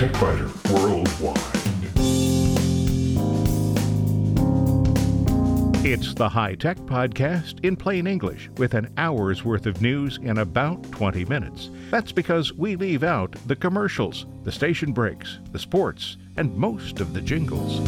Worldwide. It's the High Tech Podcast in plain English with an hour's worth of news in about 20 minutes. That's because we leave out the commercials, the station breaks, the sports, and most of the jingles.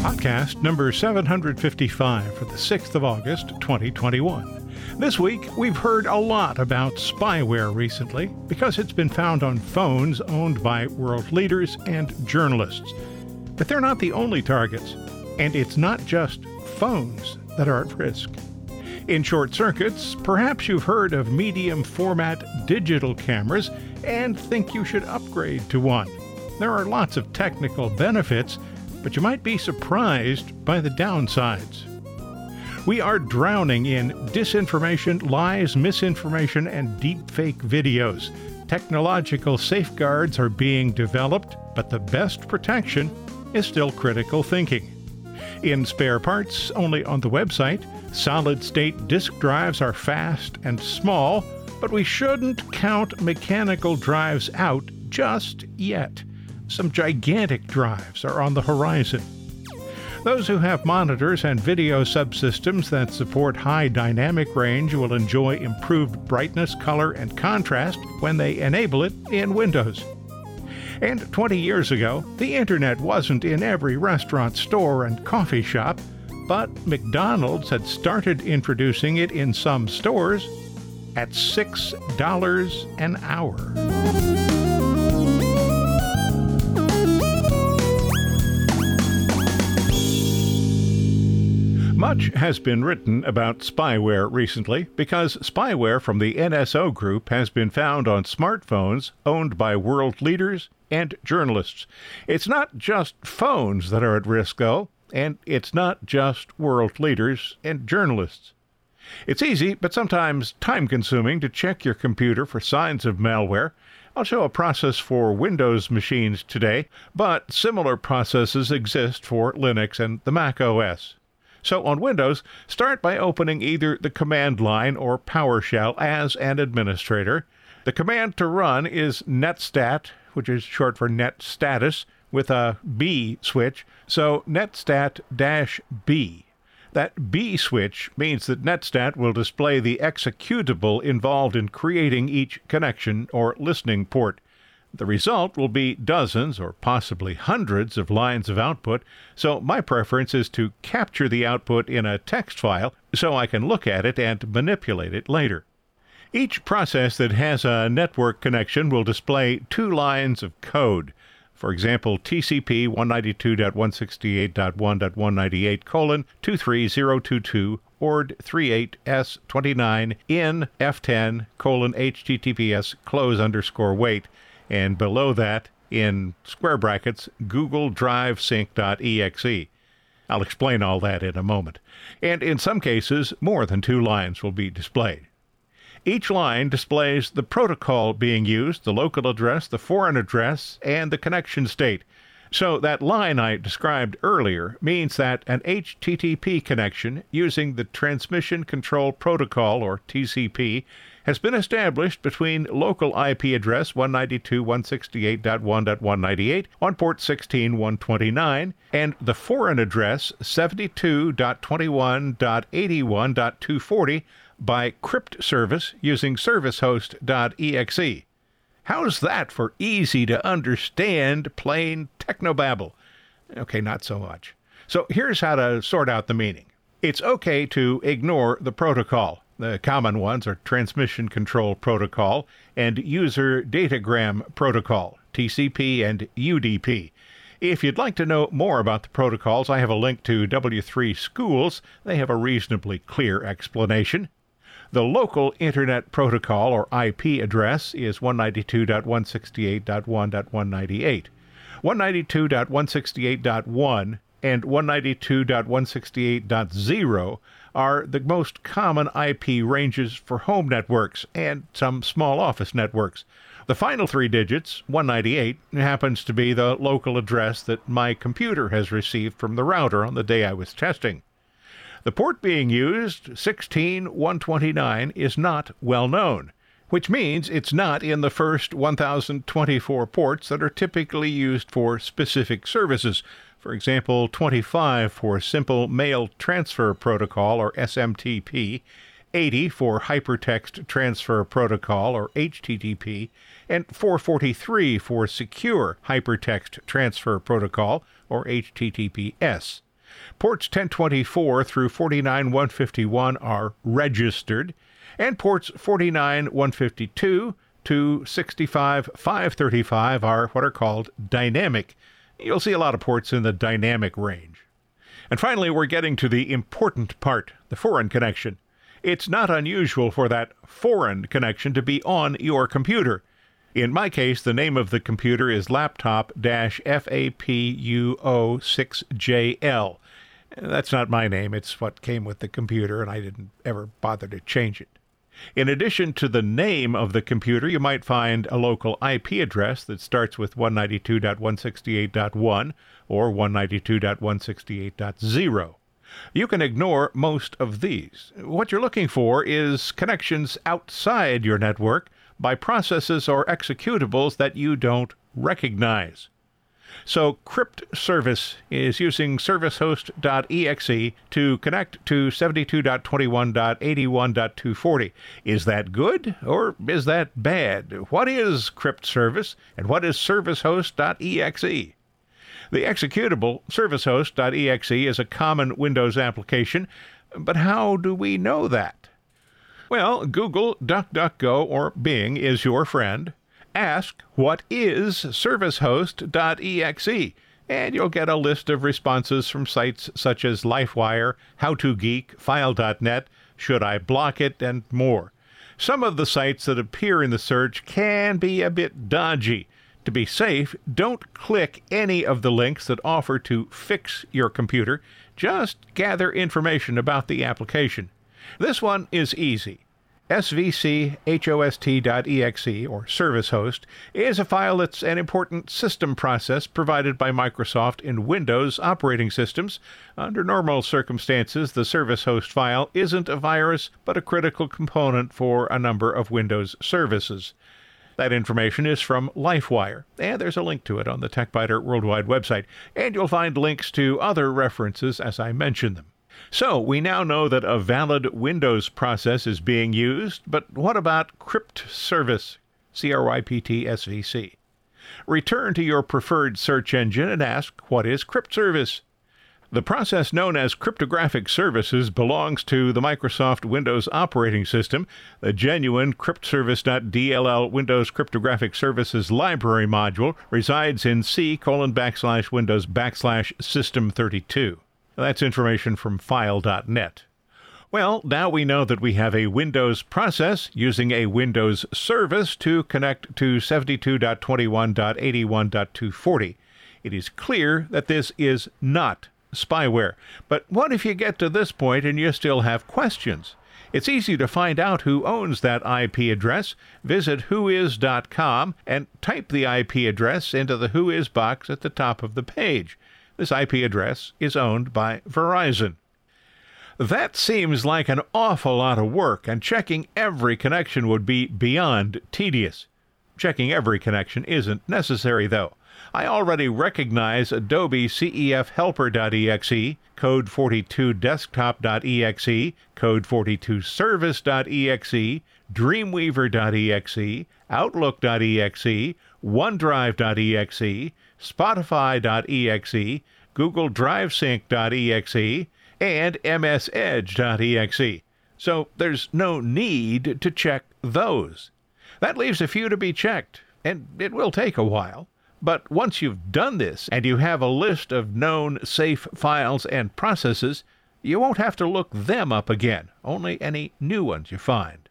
Podcast number 755 for the 6th of August, 2021. This week, we've heard a lot about spyware recently because it's been found on phones owned by world leaders and journalists. But they're not the only targets, and it's not just phones that are at risk. In short circuits, perhaps you've heard of medium format digital cameras and think you should upgrade to one. There are lots of technical benefits, but you might be surprised by the downsides. We are drowning in disinformation, lies, misinformation, and deepfake videos. Technological safeguards are being developed, but the best protection is still critical thinking. In spare parts, only on the website, solid state disk drives are fast and small, but we shouldn't count mechanical drives out just yet. Some gigantic drives are on the horizon. Those who have monitors and video subsystems that support high dynamic range will enjoy improved brightness, color, and contrast when they enable it in Windows. And 20 years ago, the internet wasn't in every restaurant, store, and coffee shop, but McDonald's had started introducing it in some stores at $6 an hour. Much has been written about spyware recently because spyware from the NSO Group has been found on smartphones owned by world leaders and journalists. It's not just phones that are at risk, though, and it's not just world leaders and journalists. It's easy, but sometimes time consuming to check your computer for signs of malware. I'll show a process for Windows machines today, but similar processes exist for Linux and the Mac OS. So on Windows, start by opening either the command line or PowerShell as an administrator. The command to run is netstat, which is short for net status, with a B switch, so netstat B. That B switch means that netstat will display the executable involved in creating each connection or listening port. The result will be dozens or possibly hundreds of lines of output, so my preference is to capture the output in a text file so I can look at it and manipulate it later. Each process that has a network connection will display two lines of code. For example, TCP 192.168.1.198 colon 23022 ord 38s29 in f10 colon https close underscore wait and below that, in square brackets, Google Drive Sync.exe. I'll explain all that in a moment. And in some cases, more than two lines will be displayed. Each line displays the protocol being used, the local address, the foreign address, and the connection state. So that line I described earlier means that an HTTP connection using the Transmission Control Protocol, or TCP, has been established between local IP address 192.168.1.198 on port 16129 and the foreign address 72.21.81.240 by crypt service using servicehost.exe. How's that for easy to understand plain technobabble? Okay, not so much. So here's how to sort out the meaning. It's okay to ignore the protocol. The common ones are Transmission Control Protocol and User Datagram Protocol, TCP and UDP. If you'd like to know more about the protocols, I have a link to W3 Schools. They have a reasonably clear explanation. The local Internet Protocol, or IP address, is 192.168.1.198. 192.168.1 and 192.168.0 are the most common IP ranges for home networks and some small office networks. The final three digits, 198, happens to be the local address that my computer has received from the router on the day I was testing. The port being used, 16129, is not well known, which means it's not in the first 1024 ports that are typically used for specific services. For example, 25 for Simple Mail Transfer Protocol or SMTP, 80 for Hypertext Transfer Protocol or HTTP, and 443 for Secure Hypertext Transfer Protocol or HTTPS. Ports 1024 through 49151 are registered, and ports 49152 to 65535 are what are called dynamic. You'll see a lot of ports in the dynamic range. And finally, we're getting to the important part the foreign connection. It's not unusual for that foreign connection to be on your computer. In my case, the name of the computer is laptop FAPUO6JL. That's not my name, it's what came with the computer, and I didn't ever bother to change it. In addition to the name of the computer, you might find a local IP address that starts with 192.168.1 or 192.168.0. You can ignore most of these. What you're looking for is connections outside your network by processes or executables that you don't recognize. So Crypt Service is using servicehost.exe to connect to 72.21.81.240. Is that good or is that bad? What is Crypt Service and what is servicehost.exe? The executable servicehost.exe is a common Windows application, but how do we know that? Well, Google, DuckDuckGo, or Bing is your friend. Ask, What is servicehost.exe? And you'll get a list of responses from sites such as LifeWire, HowToGeek, File.net, Should I Block It, and more. Some of the sites that appear in the search can be a bit dodgy. To be safe, don't click any of the links that offer to fix your computer. Just gather information about the application. This one is easy. svchost.exe, or service host, is a file that's an important system process provided by Microsoft in Windows operating systems. Under normal circumstances, the service host file isn't a virus, but a critical component for a number of Windows services. That information is from LifeWire, and there's a link to it on the TechByter Worldwide website, and you'll find links to other references as I mention them. So, we now know that a valid Windows process is being used, but what about Crypt Service? C R Y P T S V C. Return to your preferred search engine and ask, What is Crypt Service? The process known as cryptographic services belongs to the Microsoft Windows operating system. The genuine cryptservice.dll Windows Cryptographic Services library module resides in C colon backslash Windows backslash System 32. That's information from file.net. Well, now we know that we have a Windows process using a Windows service to connect to 72.21.81.240. It is clear that this is not spyware. But what if you get to this point and you still have questions? It's easy to find out who owns that IP address. Visit whois.com and type the IP address into the Whois box at the top of the page. This IP address is owned by Verizon. That seems like an awful lot of work, and checking every connection would be beyond tedious. Checking every connection isn't necessary, though. I already recognize Adobe CEF Helper.exe, Code 42 Desktop.exe, Code 42 Service.exe, Dreamweaver.exe, Outlook.exe, OneDrive.exe, Spotify.exe, Google DriveSync.exe, and MS Edge.exe. So there's no need to check those. That leaves a few to be checked, and it will take a while. But once you've done this and you have a list of known safe files and processes, you won't have to look them up again, only any new ones you find.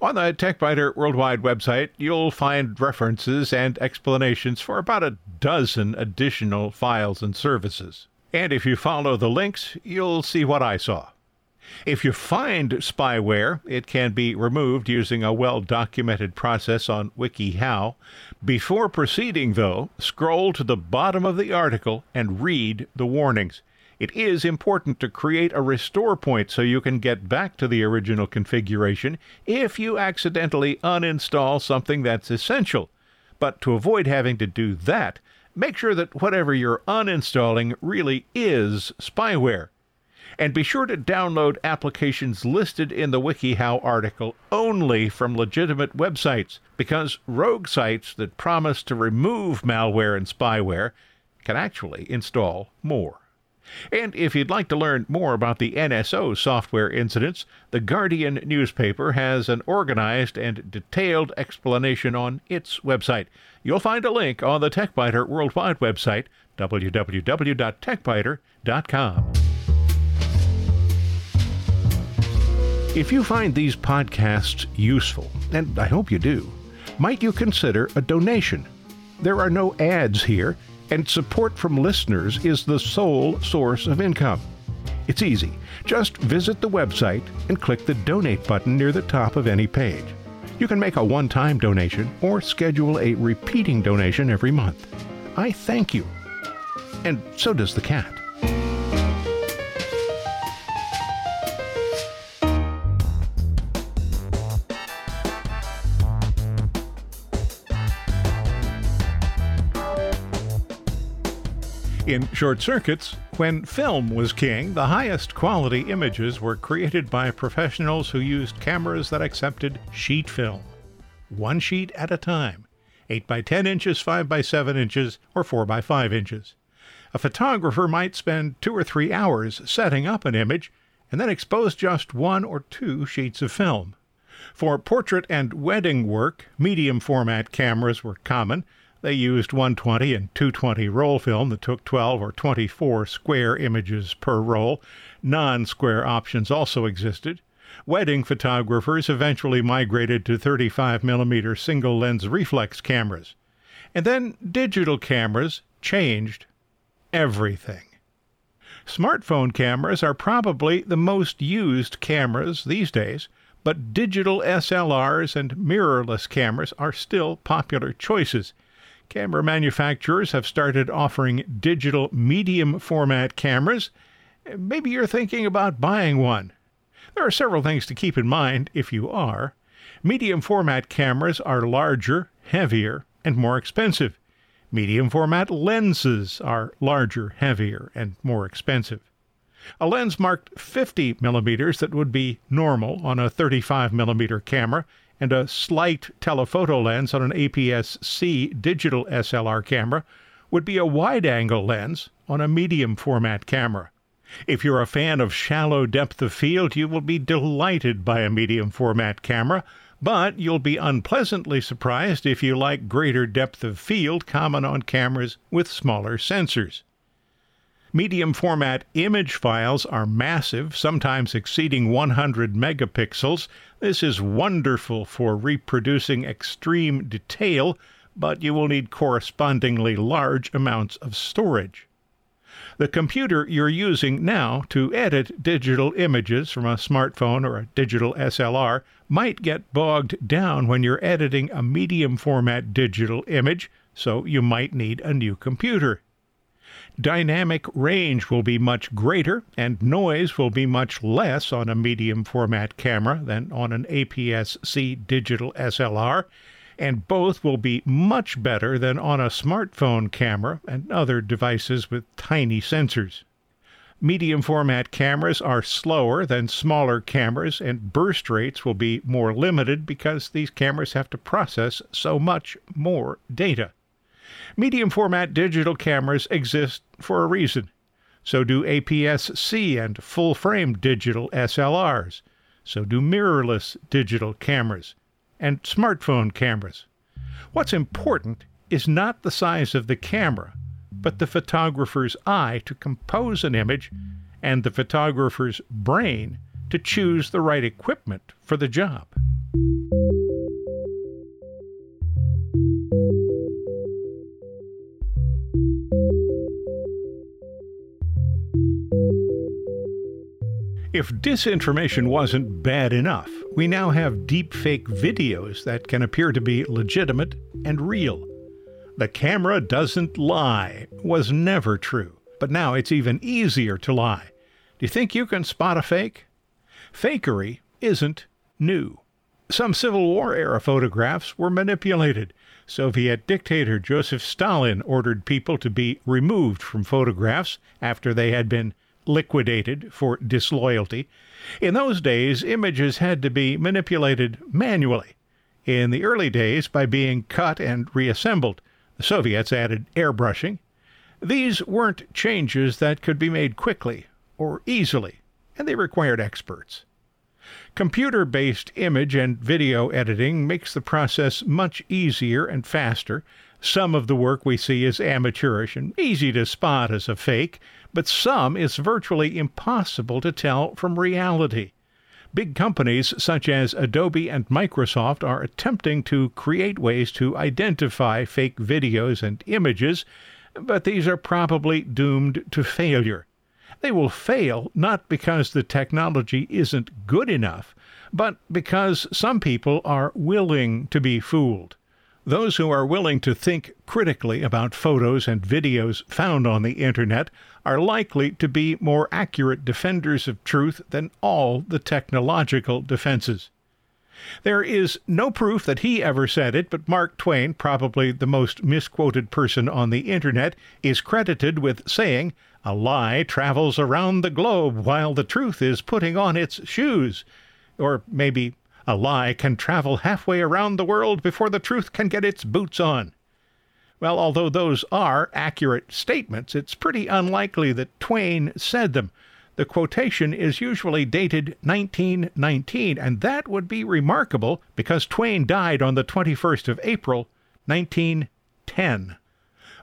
On the TechByter Worldwide website, you'll find references and explanations for about a dozen additional files and services. And if you follow the links, you'll see what I saw. If you find spyware, it can be removed using a well documented process on WikiHow. Before proceeding, though, scroll to the bottom of the article and read the warnings. It is important to create a restore point so you can get back to the original configuration if you accidentally uninstall something that's essential. But to avoid having to do that, make sure that whatever you're uninstalling really is spyware. And be sure to download applications listed in the WikiHow article only from legitimate websites, because rogue sites that promise to remove malware and spyware can actually install more. And if you'd like to learn more about the NSO software incidents, the Guardian newspaper has an organized and detailed explanation on its website. You'll find a link on the TechByter Worldwide website, www.techbyter.com. If you find these podcasts useful, and I hope you do, might you consider a donation? There are no ads here, and support from listeners is the sole source of income. It's easy. Just visit the website and click the donate button near the top of any page. You can make a one time donation or schedule a repeating donation every month. I thank you. And so does the cat. In short circuits, when film was king, the highest quality images were created by professionals who used cameras that accepted sheet film. One sheet at a time 8 by 10 inches, 5 by 7 inches, or 4 by 5 inches. A photographer might spend two or three hours setting up an image and then expose just one or two sheets of film. For portrait and wedding work, medium format cameras were common, they used 120 and 220 roll film that took 12 or 24 square images per roll. Non square options also existed. Wedding photographers eventually migrated to 35 millimeter single lens reflex cameras. And then digital cameras changed everything. Smartphone cameras are probably the most used cameras these days, but digital SLRs and mirrorless cameras are still popular choices. Camera manufacturers have started offering digital medium format cameras. Maybe you're thinking about buying one. There are several things to keep in mind if you are. Medium format cameras are larger, heavier, and more expensive. Medium format lenses are larger, heavier, and more expensive. A lens marked 50 millimeters that would be normal on a 35 millimeter camera and a slight telephoto lens on an APS C digital SLR camera would be a wide angle lens on a medium format camera. If you're a fan of shallow depth of field, you will be delighted by a medium format camera, but you'll be unpleasantly surprised if you like greater depth of field common on cameras with smaller sensors. Medium format image files are massive, sometimes exceeding 100 megapixels. This is wonderful for reproducing extreme detail, but you will need correspondingly large amounts of storage. The computer you're using now to edit digital images from a smartphone or a digital SLR might get bogged down when you're editing a medium format digital image, so you might need a new computer dynamic range will be much greater and noise will be much less on a medium format camera than on an APS C digital SLR, and both will be much better than on a smartphone camera and other devices with tiny sensors. Medium format cameras are slower than smaller cameras, and burst rates will be more limited because these cameras have to process so much more data. Medium format digital cameras exist for a reason. So do APS C and full frame digital SLRs. So do mirrorless digital cameras and smartphone cameras. What's important is not the size of the camera, but the photographer's eye to compose an image and the photographer's brain to choose the right equipment for the job. If disinformation wasn't bad enough, we now have deepfake videos that can appear to be legitimate and real. The camera doesn't lie was never true. but now it's even easier to lie. Do you think you can spot a fake? Fakery isn't new. Some Civil War era photographs were manipulated. Soviet dictator Joseph Stalin ordered people to be removed from photographs after they had been liquidated for disloyalty. In those days, images had to be manipulated manually. In the early days, by being cut and reassembled. The Soviets added airbrushing. These weren't changes that could be made quickly or easily, and they required experts. Computer based image and video editing makes the process much easier and faster. Some of the work we see is amateurish and easy to spot as a fake, but some is virtually impossible to tell from reality. Big companies such as Adobe and Microsoft are attempting to create ways to identify fake videos and images, but these are probably doomed to failure. They will fail not because the technology isn't good enough, but because some people are willing to be fooled. Those who are willing to think critically about photos and videos found on the Internet are likely to be more accurate defenders of truth than all the technological defenses. There is no proof that he ever said it, but Mark Twain, probably the most misquoted person on the Internet, is credited with saying, A lie travels around the globe while the truth is putting on its shoes. Or maybe a lie can travel halfway around the world before the truth can get its boots on. Well, although those are accurate statements, it's pretty unlikely that Twain said them. The quotation is usually dated 1919, and that would be remarkable because Twain died on the 21st of April, 1910.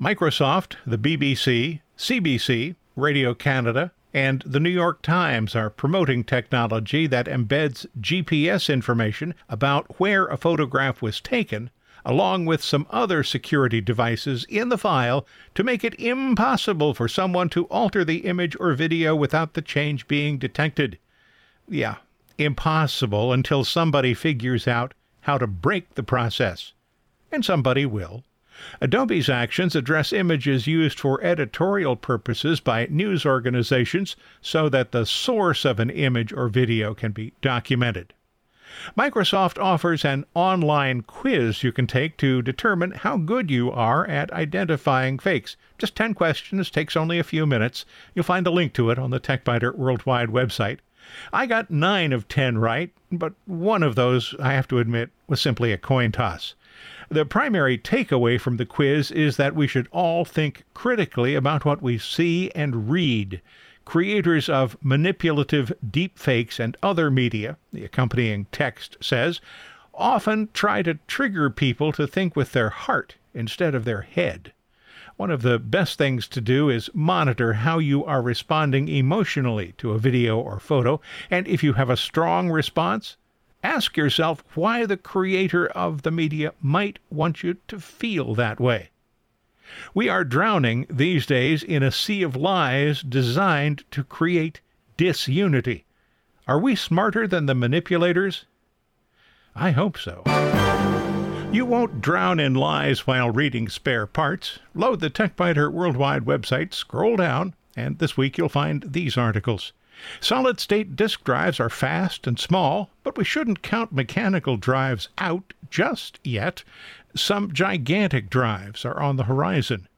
Microsoft, the BBC, CBC, Radio Canada, and the New York Times are promoting technology that embeds GPS information about where a photograph was taken, along with some other security devices in the file to make it impossible for someone to alter the image or video without the change being detected. Yeah, impossible until somebody figures out how to break the process. And somebody will. Adobe's actions address images used for editorial purposes by news organizations so that the source of an image or video can be documented. Microsoft offers an online quiz you can take to determine how good you are at identifying fakes. Just 10 questions, takes only a few minutes. You'll find a link to it on the TechByter Worldwide website. I got 9 of 10 right, but one of those, I have to admit, was simply a coin toss. The primary takeaway from the quiz is that we should all think critically about what we see and read. Creators of manipulative deepfakes and other media, the accompanying text says, often try to trigger people to think with their heart instead of their head. One of the best things to do is monitor how you are responding emotionally to a video or photo, and if you have a strong response, Ask yourself why the creator of the media might want you to feel that way. We are drowning these days in a sea of lies designed to create disunity. Are we smarter than the manipulators? I hope so. You won't drown in lies while reading spare parts. Load the TechByter Worldwide website, scroll down, and this week you'll find these articles. Solid state disk drives are fast and small, but we shouldn't count mechanical drives out just yet. Some gigantic drives are on the horizon.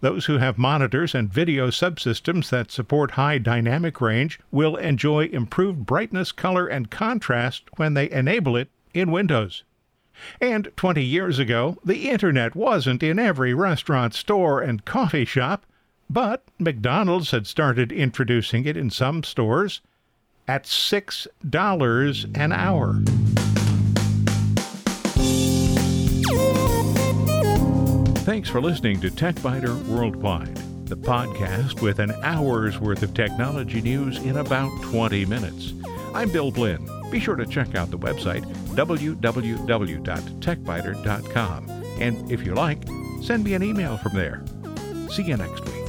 Those who have monitors and video subsystems that support high dynamic range will enjoy improved brightness, color, and contrast when they enable it in Windows. And 20 years ago, the Internet wasn't in every restaurant, store, and coffee shop. But McDonald's had started introducing it in some stores at $6 an hour. Thanks for listening to TechByter Worldwide, the podcast with an hour's worth of technology news in about 20 minutes. I'm Bill Blinn. Be sure to check out the website www.techbyter.com. And if you like, send me an email from there. See you next week.